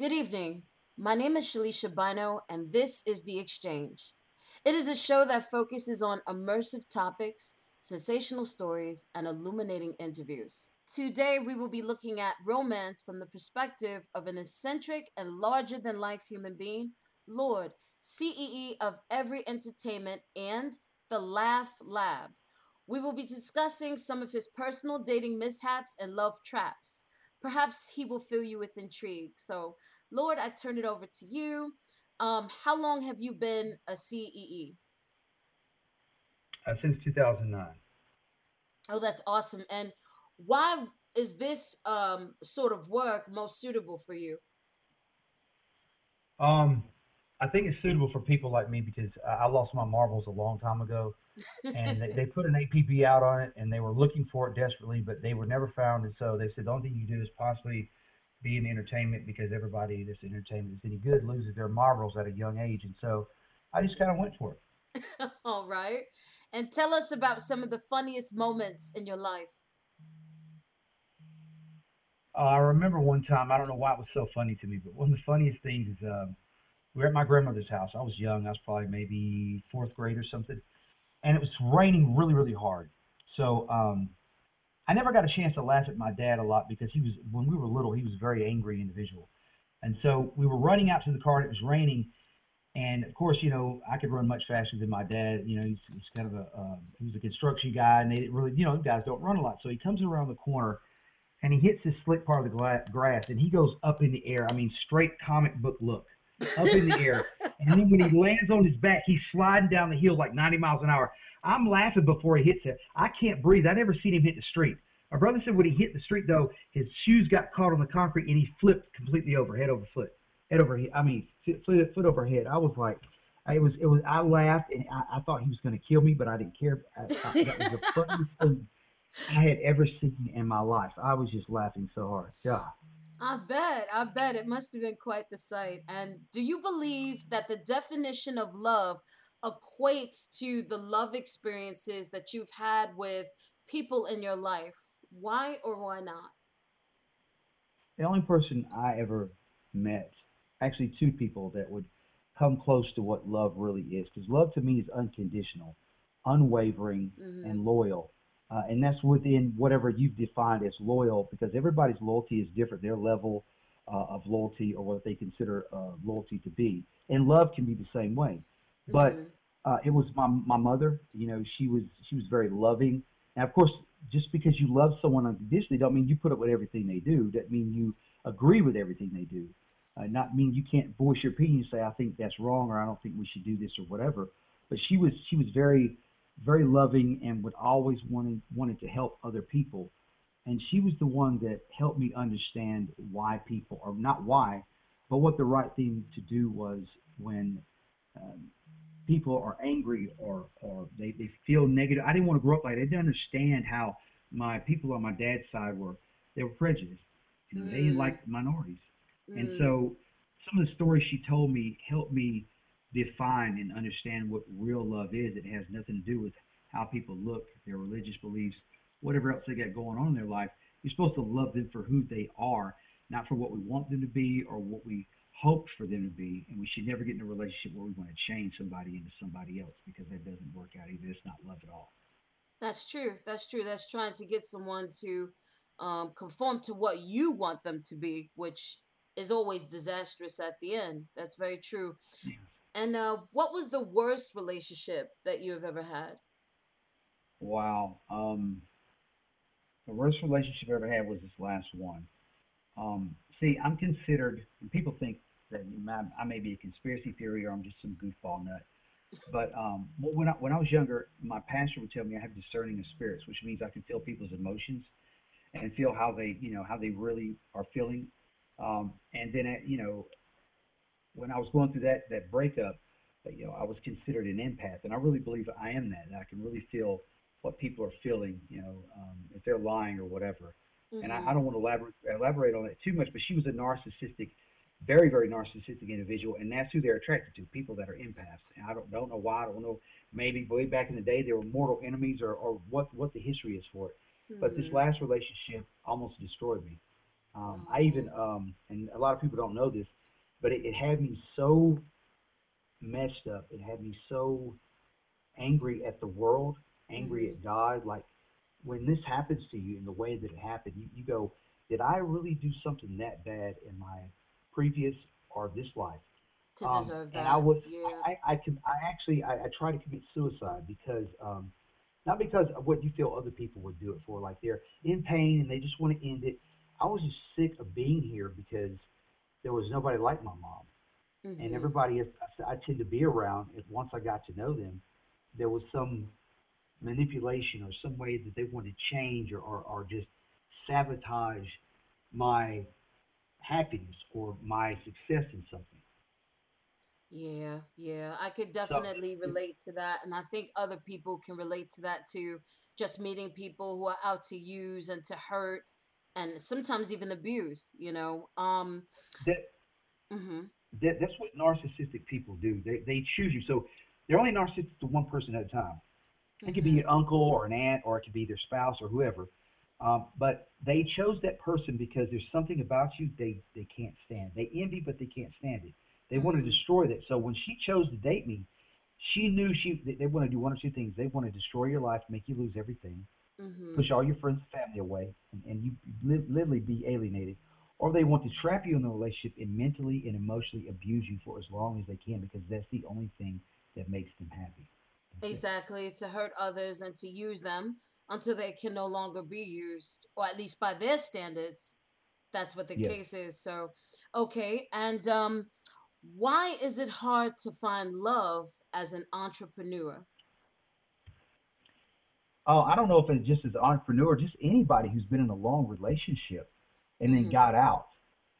Good evening. My name is Shalisha Bino, and this is The Xchange. It is a show that focuses on immersive topics, sensational stories, and illuminating interviews. Today, we will be looking at romance from the perspective of an eccentric and larger than life human being, Lord, CEE of Every Entertainment and The Laugh Lab. We will be discussing some of his personal dating mishaps and love traps. Perhaps he will fill you with intrigue. So, Lord, I turn it over to you. Um, how long have you been a CEE? Uh, since 2009. Oh, that's awesome. And why is this um, sort of work most suitable for you? Um, I think it's suitable for people like me because I lost my marbles a long time ago, and they, they put an APB out on it, and they were looking for it desperately, but they were never found. And so they said the only thing you do is possibly be in entertainment because everybody that's in entertainment is any good loses their marbles at a young age. And so I just kind of went for it. All right. And tell us about some of the funniest moments in your life. Uh, I remember one time, I don't know why it was so funny to me, but one of the funniest things is um, we were at my grandmother's house. I was young. I was probably maybe fourth grade or something. And it was raining really, really hard. So um, I never got a chance to laugh at my dad a lot because he was, when we were little, he was a very angry individual. And so we were running out to the car and it was raining. And of course, you know, I could run much faster than my dad. You know, he's, he's kind of a, uh, he was a construction guy and they didn't really, you know, guys don't run a lot. So he comes around the corner and he hits this slick part of the gla- grass and he goes up in the air. I mean, straight comic book look up in the air. And then when he lands on his back, he's sliding down the hill like 90 miles an hour. I'm laughing before he hits it. I can't breathe. I never seen him hit the street. My brother said when he hit the street, though, his shoes got caught on the concrete and he flipped completely over, head over foot, head over head. I mean, foot, foot over head. I was like, it was, it was. I laughed and I, I thought he was going to kill me, but I didn't care. I, I, that was the funniest thing I had ever seen in my life. I was just laughing so hard. Yeah. I bet. I bet it must have been quite the sight. And do you believe that the definition of love equates to the love experiences that you've had with people in your life? Why or why not? The only person I ever met, actually two people that would come close to what love really is, because love to me is unconditional, unwavering, mm-hmm. and loyal. Uh, and that's within whatever you've defined as loyal, because everybody's loyalty is different. Their level uh, of loyalty or what they consider uh, loyalty to be, and love can be the same way. But mm-hmm. uh, it was my my mother. You know, she was she was very loving. And of course, just because you love someone unconditionally, don't mean you put up with everything they do. That mean you agree with everything they do. Uh, not mean you can't voice your opinion and say I think that's wrong or I don't think we should do this or whatever. But she was she was very very loving and would always wanted wanted to help other people. And she was the one that helped me understand why people, or not why, but what the right thing to do was when um, people are angry or or they, they feel negative. I didn't want to grow up like that. I didn't understand how my people on my dad's side were they were prejudiced. You know, mm. They didn't like minorities. Mm. And so some of the stories she told me helped me define and understand what real love is. It has nothing to do with how people look, their religious beliefs, whatever else they got going on in their life. You're supposed to love them for who they are, not for what we want them to be or what we hope for them to be. And we should never get in a relationship where we want to change somebody into somebody else because that doesn't work out either. It's not love at all. That's true. That's true. That's trying to get someone to um, conform to what you want them to be, which is always disastrous at the end. That's very true. Yeah. And uh, what was the worst relationship that you have ever had? Wow. Um, the worst relationship I ever had was this last one. Um, see, I'm considered, and people think that I may be a conspiracy theory or I'm just some goofball nut. But um, when I, when I was younger, my pastor would tell me I have discerning of spirits, which means I can feel people's emotions and feel how they, you know, how they really are feeling. Um, and then, uh, you know, when I was going through that that breakup, you know, I was considered an empath, and I really believe I am that. And I can really feel what people are feeling, you know, um, if they're lying or whatever. Mm-hmm. And I, I don't want to elaborate, elaborate on it too much, but she was a narcissistic, very, very narcissistic individual, and that's who they're attracted to, people that are empaths. And I don't, don't know why, I don't know, maybe way back in the day they were mortal enemies or, or what, what the history is for it. Mm-hmm. But this mm-hmm. last relationship almost destroyed me. Um, I even, um, and a lot of people don't know this, but it, it had me so messed up. It had me so angry at the world, angry Mhm. at God. Like when this happens to you in the way that it happened, you, you go, did I really do something that bad in my previous or this life? to Um, deserve that. and I was, Yeah. I, I, could, I actually, I, I tried to commit suicide because, um, not because of what you feel other people would do it for, like they're in pain and they just want to end it. I was just sick of being here because there was nobody like my mom, and Mhm. everybody I tend to be around. And once I got to know them, there was some manipulation or some way that they wanted to change or, or, or just sabotage my happiness or my success in something. Yeah, yeah. I could definitely relate to that. And I think other people can relate to that too. Just meeting people who are out to use and to hurt and sometimes even abuse, you know. Um, that hmm that, that's what narcissistic people do. They, they choose you. So they're only narcissistic to one person at a time. It could hmm be an uncle or an aunt, or it could be their spouse or whoever. Um, but they chose that person because there's something about you they, they can't stand. They envy, but they can't stand it. They want to hmm destroy that. So when she chose to date me, she knew she they, they want to do one or two things. They want to destroy your life, make you lose everything, hmm push all your friends and family away, and, and you li- literally be alienated. Or they want to trap you in the relationship and mentally and emotionally abuse you for as long as they can because that's the only thing that makes them happy. That's it. Exactly, to hurt others and to use them until they can no longer be used, or at least by their standards. That's what the Yes. case is. So, okay. And um, why is it hard to find love as an entrepreneur? Oh, I don't know if it's just as an entrepreneur, just anybody who's been in a long relationship and then hmm got out,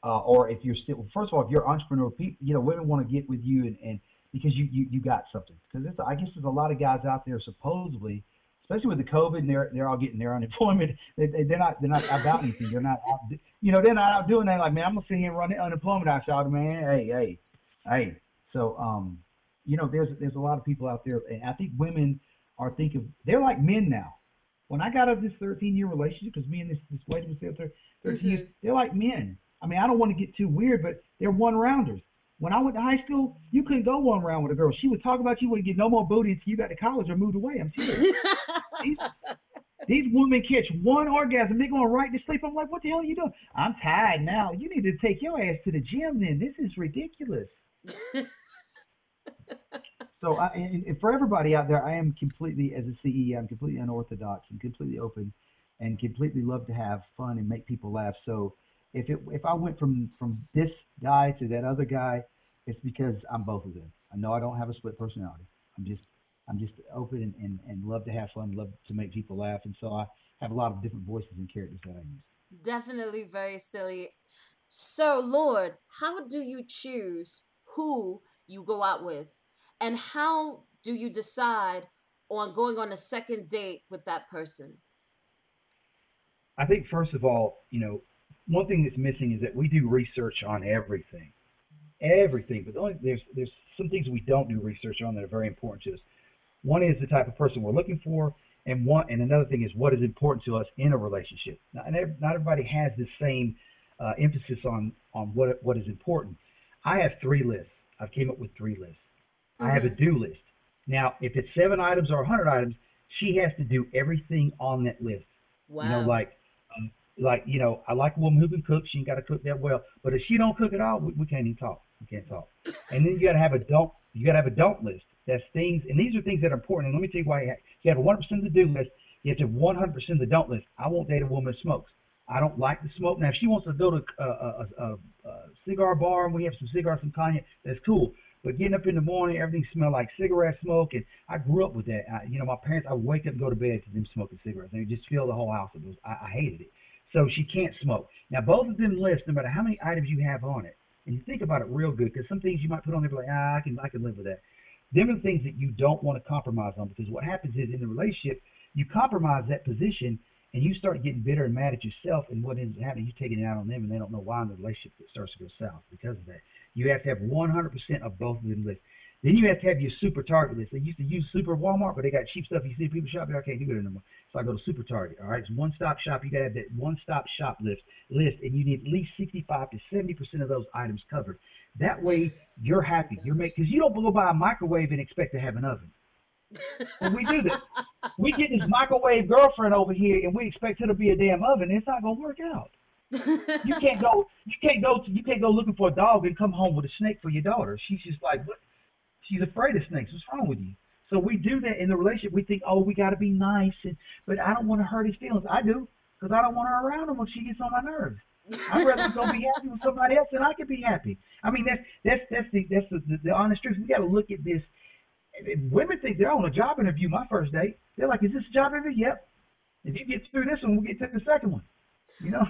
uh, or if you're still, first of all, if you're an entrepreneur, people, you know, women want to get with you and, and because you, you, you got something. Because I guess there's a lot of guys out there supposedly, especially with the COVID, and they're they're all getting their unemployment. They, they they're not they're not about anything. They're not out, you know they're not out doing that. Like man, I'm gonna sit here and run the unemployment out, y'all, man. Hey hey hey. So um, you know there's there's a lot of people out there, and I think women are thinking they're like men now. When I got out of this 13 year relationship, because me and this this lady was there 13 years, hmm they're like men. I mean, I don't want to get too weird, but they're one rounders. When I went to high school, you couldn't go one round with a girl. She would talk about you, wouldn't get no more booty until you got to college or moved away. I'm serious. These these women catch one orgasm, they're going right to sleep. I'm like, what the hell are you doing? I'm tired now. You need to take your ass to the gym then. This is ridiculous. So, I, and, for everybody out there, I am completely, as a CE, I'm completely unorthodox and completely open and completely love to have fun and make people laugh. So, if it if I went from from this guy to that other guy, it's because I'm both of them. I know I don't have a split personality. I'm just I'm just open and, and, and love to have fun, love to make people laugh, and so I have a lot of different voices and characters that I use. Definitely very silly. So, Lord, how do you choose who you go out with? And how do you decide on going on a second date with that person? I think first of all, you know, one thing that's missing is that we do research on everything, everything. But the only, there's there's some things we don't do research on that are very important to us. One is the type of person we're looking for, and one and another thing is what is important to us in a relationship. Not, not everybody has the same uh, emphasis on on what what is important. I have three lists. I've came up with three lists. I have a Mm-hmm. do list. Now, if it's seven items or a hundred items, she has to do everything on that list. Wow. You know, like, um, like you know, I like a woman who can cook. She ain't got to cook that well. But if she don't cook at all, we, we can't even talk. We can't talk. And then you got to have a don't. You got to have a don't list. That's things, and these are things that are important. And let me tell you why. You have, you have a 100% of the do list. You have to have 100% of the don't list. I won't date a woman who smokes. I don't like to smoke. Now, if she wants to go to a, a, a, a cigar bar and we have some cigars, some cognac, that's cool. But getting up in the morning, everything smell like cigarette smoke, and I grew up with that. I, you know, my parents, I wake up and go to bed to them smoking cigarettes, and it just fill the whole house. It was, I, I hated it. So she can't smoke. Now, both of them list, no matter how many items you have on it, and you think about it real good, because some things you might put on there, like, ah, I can, I can live with that. Them are the things that you don't want to compromise on, because what happens is in the relationship, you compromise that position, and you start getting bitter and mad at yourself, and what ends up happening, you're taking it out on them, and they don't know why in the relationship starts to go south because of that. You have to have 100% of both of them list. Then you have to have your super Target list. They used to use super Walmart, but they got cheap stuff. You see people shopping. I can't do it anymore. So I go to super Target. All right, it's one stop shop. You gotta have that one stop shop list list, and you need at least 65 to 70 percent of those items covered. That way, you're happy. You're making because you don't go buy a microwave and expect to have an oven. And we do this. We get this microwave girlfriend over here, and we expect her to be a damn oven. It's not gonna work out. You can't go. You can't go. To, you can't go looking for a dog and come home with a snake for your daughter. She's just like, what? She's afraid of snakes. What's wrong with you? So we do that in the relationship. We think, oh, we got to be nice, and but I don't want to hurt his feelings. I do because I don't want her around him when she gets on my nerves. I'd rather go be happy with somebody else than I can be happy. I mean, that's that's that's the that's the, the, the honest truth. We got to look at this. Women think they're on a job interview. My first date, they're like, "Is this a job interview?" Yep. If you get through this one, we'll get to the second one. You know,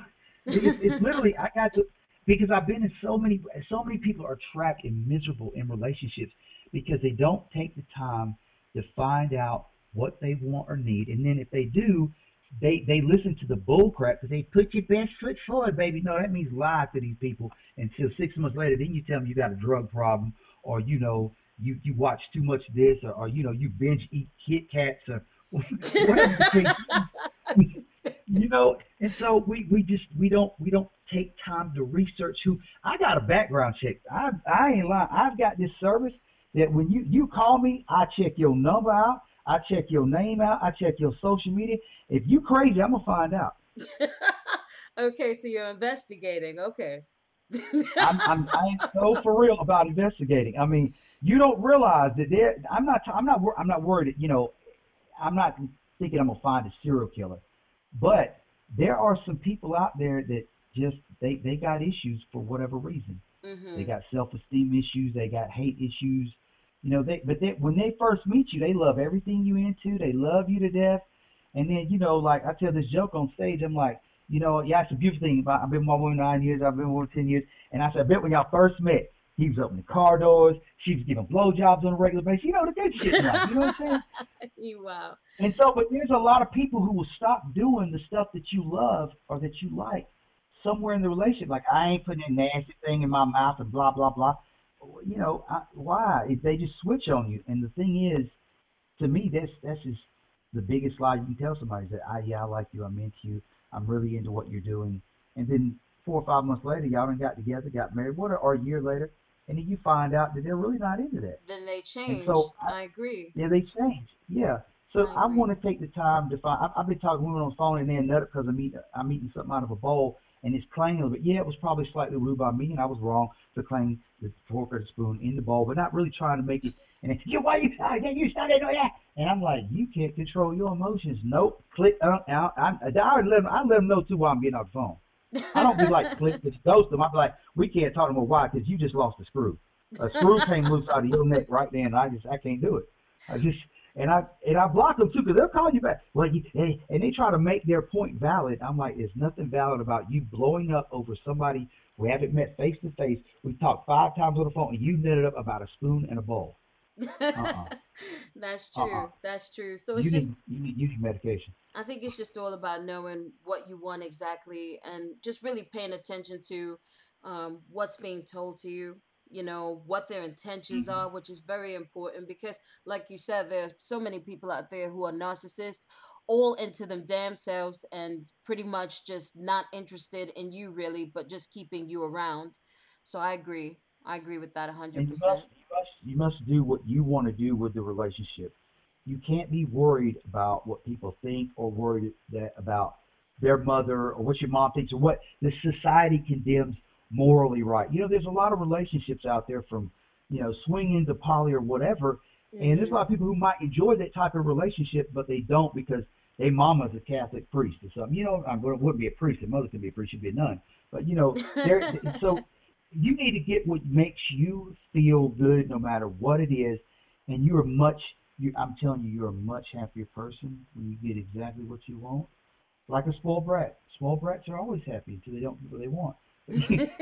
it's, it's literally I got to because I've been in so many so many people are trapped and miserable in relationships because they don't take the time to find out what they want or need, and then if they do, they they listen to the bull crap because they put your best foot forward, baby. No, that means lie to these people until six months later. Then you tell them you got a drug problem, or you know you you watch too much this, or, or you know you binge eat Kit Kats, or whatever. you know, and so we we just we don't we don't take time to research who. I got a background check. I I ain't lying. I've got this service that when you you call me, I check your number out. I check your name out. I check your social media. If you crazy, I'm gonna find out. okay, so you're investigating. Okay. I'm, I'm I'm so for real about investigating. I mean, you don't realize that there. I'm not. I'm not. I'm not worried. You know, I'm not thinking I'm gonna find a serial killer, but there are some people out there that just they they got issues for whatever reason. Mm-hmm. They got self-esteem issues. They got hate issues. You know, they but they, when they first meet you, they love everything you into. They love you to death. And then you know, like I tell this joke on stage, I'm like, you know, yeah, it's a beautiful thing. I've been with my woman nine years. I've been with her ten years. And I said, I bet when y'all first met, he was opening car doors. She was giving blowjobs on a regular basis. You know the good shit, like, you know what I'm saying? wow. And so, but there's a lot of people who will stop doing the stuff that you love or that you like somewhere in the relationship. Like I ain't putting a nasty thing in my mouth and blah blah blah you know, I, why? If they just switch on you. And the thing is, to me, that's that's just the biggest lie you can tell somebody is that I yeah I like you, I'm into you, I'm really into what you're doing, and then four or five months later, y'all done got together, got married, what, or a year later, and then you find out that they're really not into that. Then they change. So I, I, agree. Yeah, they change. Yeah. So I, I want to take the time to find. I, I've been talking to women on the phone and they're nut because I'm eating, I'm eating something out of a bowl, and it's claiming but yeah, it was probably slightly rude by me, and I was wrong to claim the fork or the spoon in the bowl, but not really trying to make it. And yeah, why you then you started doing that? And I'm like, you can't control your emotions. Nope. Click uh, out. I, I, I let them, I let them know too while I'm getting off the phone. I don't be like click just ghost them. I be like, we can't talk to them. Why? Because you just lost a screw. A screw came loose out of your neck right then. And I just I can't do it. I just and I and I block them too because they'll call you back. Well, you, and they try to make their point valid. I'm like, there's nothing valid about you blowing up over somebody we haven't met face to face. We've talked five times on the phone, and you knitted up about a spoon and a bowl. Uh-uh. That's true. Uh-uh. That's true. So it's you just need, you need, you need medication. I think it's just all about knowing what you want exactly, and just really paying attention to um, what's being told to you you know what their intentions mm-hmm. are which is very important because like you said there's so many people out there who are narcissists all into them damn selves and pretty much just not interested in you really but just keeping you around so i agree i agree with that 100% you must, you, must, you must do what you want to do with the relationship you can't be worried about what people think or worried that about their mother or what your mom thinks or what the society condemns morally right. You know, there's a lot of relationships out there from, you know, swinging to poly or whatever, mm-hmm. and there's a lot of people who might enjoy that type of relationship, but they don't because their mama's a Catholic priest or something. You know, I wouldn't be a priest. Their mother could be a priest. She'd be a nun. But you know, so you need to get what makes you feel good, no matter what it is, and you're much. You, I'm telling you, you're a much happier person when you get exactly what you want. Like a spoiled brat. Spoiled brats are always happy until they don't get what they want.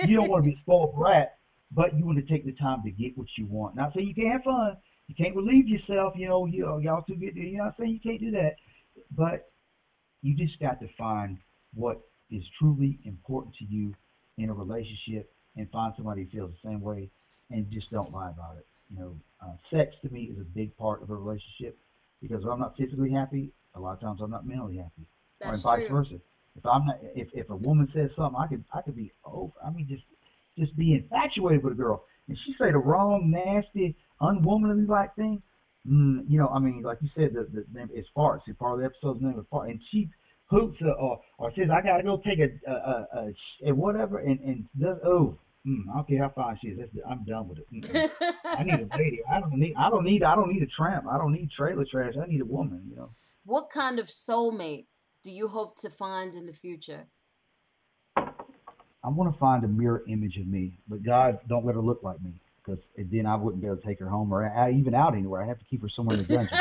you don't want to be a spoiled brat, but you want to take the time to get what you want. Not saying you can't have fun, you can't relieve yourself. You know, you y'all too get. You know, I'm saying you can't do that, but you just got to find what is truly important to you in a relationship and find somebody who feels the same way, and just don't lie about it. you know, uh, sex to me is a big part of a relationship because if I'm not physically happy, a lot of times I'm not mentally happy, That's or vice true. versa. If I'm not, if if a woman says something, I could I could be over. I mean, just just be infatuated with a girl, and she say the wrong, nasty, unwomanly like thing. Mm, you know, I mean, like you said, the the name is farts. See, part of the episode's name is fart, and she hoops or or says I gotta go take a a, a, a sh- and whatever, and and does oh. Mm, I don't care how fine she is. I'm done with it. Mm-mm. I need a lady. I don't need. I don't need. I don't need a tramp. I don't need trailer trash. I need a woman. You know. what kind of soulmate do you hope to find in the future? I want to find a mirror image of me, but God, don't let her look like me, because then I wouldn't be able to take her home or I, even out anywhere. I have to keep her somewhere in the dungeon.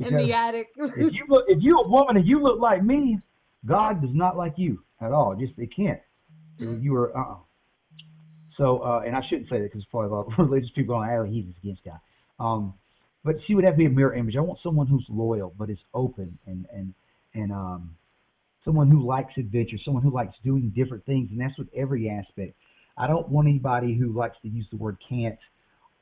in the attic. if you look, if you're a woman and you look like me, God does not like you at all. Just it can't. You are. Uh. uh So, uh, and I shouldn't say that because probably a lot of religious people are, oh, he's against God. Um, but she would have to be a mirror image. I want someone who's loyal, but is open and and and um, someone who likes adventure, someone who likes doing different things, and that's with every aspect. I don't want anybody who likes to use the word can't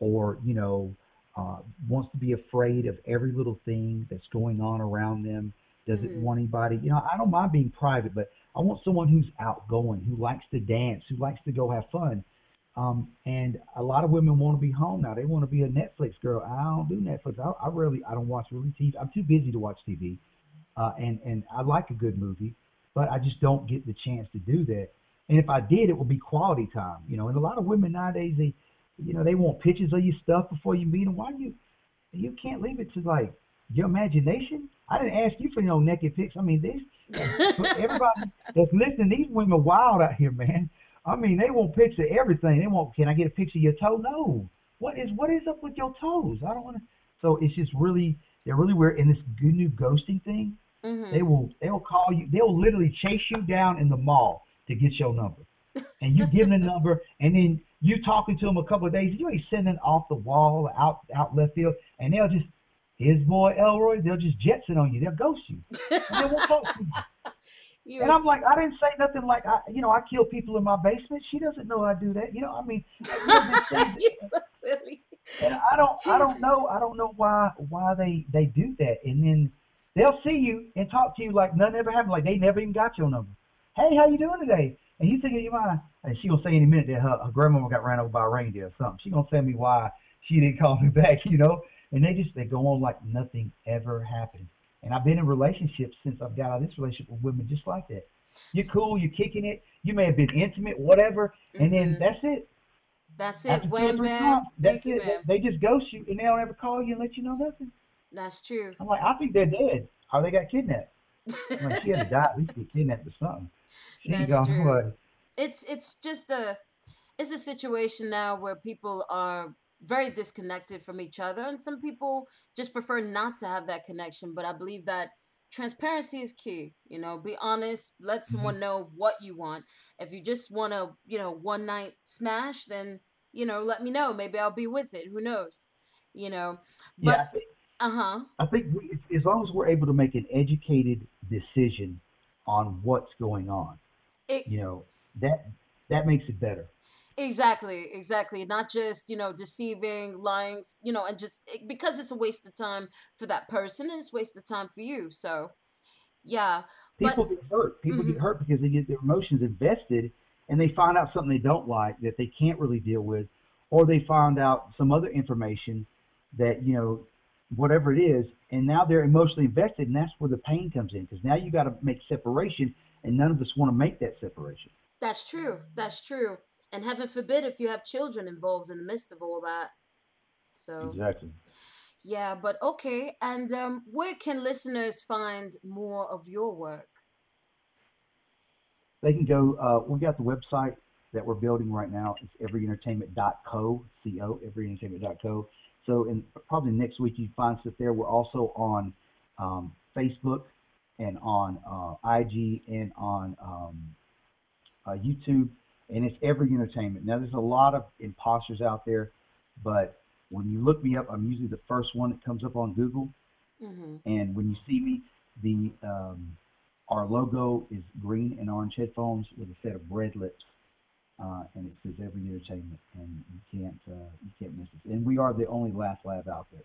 or you know uh, wants to be afraid of every little thing that's going on around them. Doesn't Mhm. want anybody, you know. I don't mind being private, but I want someone who's outgoing, who likes to dance, who likes to go have fun. Um, and a lot of women want to be home now. They want to be a Netflix girl. I don't do Netflix. I, I rarely, I don't watch really TV. I'm too busy to watch TV. Uh, and and I like a good movie, but I just don't get the chance to do that. And if I did, it would be quality time. You know, and a lot of women nowadays, they, you know, they want pictures of your stuff before you meet them. Why you, you can't leave it to like your imagination. I didn't ask you for no naked pics. I mean, these everybody that's listening, these women wild out here, man. I mean, they want picture of everything. They want, can I get a picture of your toe? No. What is what is up with your toes? I don't want to. So it's just really, they're really weird. And this good new ghosting thing, Mhm. they will they will call you. They'll literally chase you down in the mall to get your number, and you give them the number, and then you talking to them a couple of days. You ain't sending off the wall out out left field, and they'll just his boy Elroy. They'll just Jetson on you. They'll ghost you. And they won't talk to you. You And I'm like, I didn't say nothing like, I, you know, I kill people in my basement. She doesn't know I do that. You know, I mean, you know, You're so silly. and I don't, I don't know, I don't know why, why they they do that. And then they'll see you and talk to you like nothing ever happened, like they never even got your number. Hey, how you doing today? And you think in your mind, and she gonna say in a minute that her, her grandmama got ran over by a reindeer or something. She gonna tell me why she didn't call me back, you know. And they just they go on like nothing ever happened. And I've been in relationships since I've got out of this relationship with women just like that. You're cool, you're kicking it, you may have been intimate, whatever, and then Mhm. that's it. That's it. After two or Wham three bam. times, Thank that's you, it. ma'am. They just ghost you and they don't ever call you and let you know nothing. That's true. I'm like, I think they're dead or they got kidnapped. I'm like, she had to die, at least get kidnapped or something. She ain't That's gone true. away. it's it's just a it's a situation now where people are very disconnected from each other and some people just prefer not to have that connection but i believe that transparency is key you know be honest let someone know what you want. If you just want to you know one night smash then you know let me know maybe i'll be with it who knows you know Yeah, but I think, uh-huh. I think we, as long as we're able to make an educated decision on what's going on, it, you know, that that makes it better. Exactly, exactly. Not just, you know, deceiving, lying, you know, and just it- because it's a waste of time for that person and it's a waste of time for you. So, yeah. But People get hurt. People Mhm. get hurt because they get their emotions invested and they find out something they don't like that they can't really deal with, or they find out some other information that, you know, whatever it is, and now they're emotionally invested, and that's where the pain comes in because now you got to make separation, and none of us want to make that separation. that's true. That's true. And heaven forbid if you have children involved in the midst of all that. So, Exactly. yeah, but okay. And um, where can listeners find more of your work? They can go. Uh, we got the website that we're building right now. It's everyentertainment.co, co, everyentertainment.co. So, in probably next week you find stuff there. We're also on um, Facebook and on uh, IG and on um, uh, YouTube, and it's Every Entertainment. Now, there's a lot of imposters out there, but when you look me up, I'm usually the first one that comes up on Google. Mm-hmm. And when you see me, the um, our logo is green and orange headphones with a set of red lips. uh, and it says Every Entertainment, and you can't uh, you can't miss it. And we are the only Laugh Lab out there.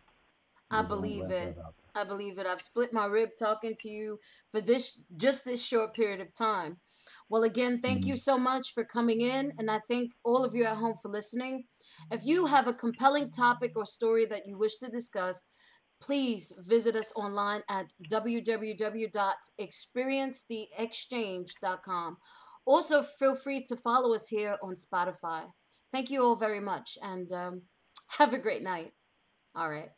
I believe it. I believe it. I've split my rib talking to you for this just this short period of time. Well, again, thank mm-hmm. you so much for coming in, and I thank all of you at home for listening. If you have a compelling topic or story that you wish to discuss, please visit us online at www.experiencetheexchange.com. Also, feel free to follow us here on Spotify. Thank you all very much, and um, have a great night. All right.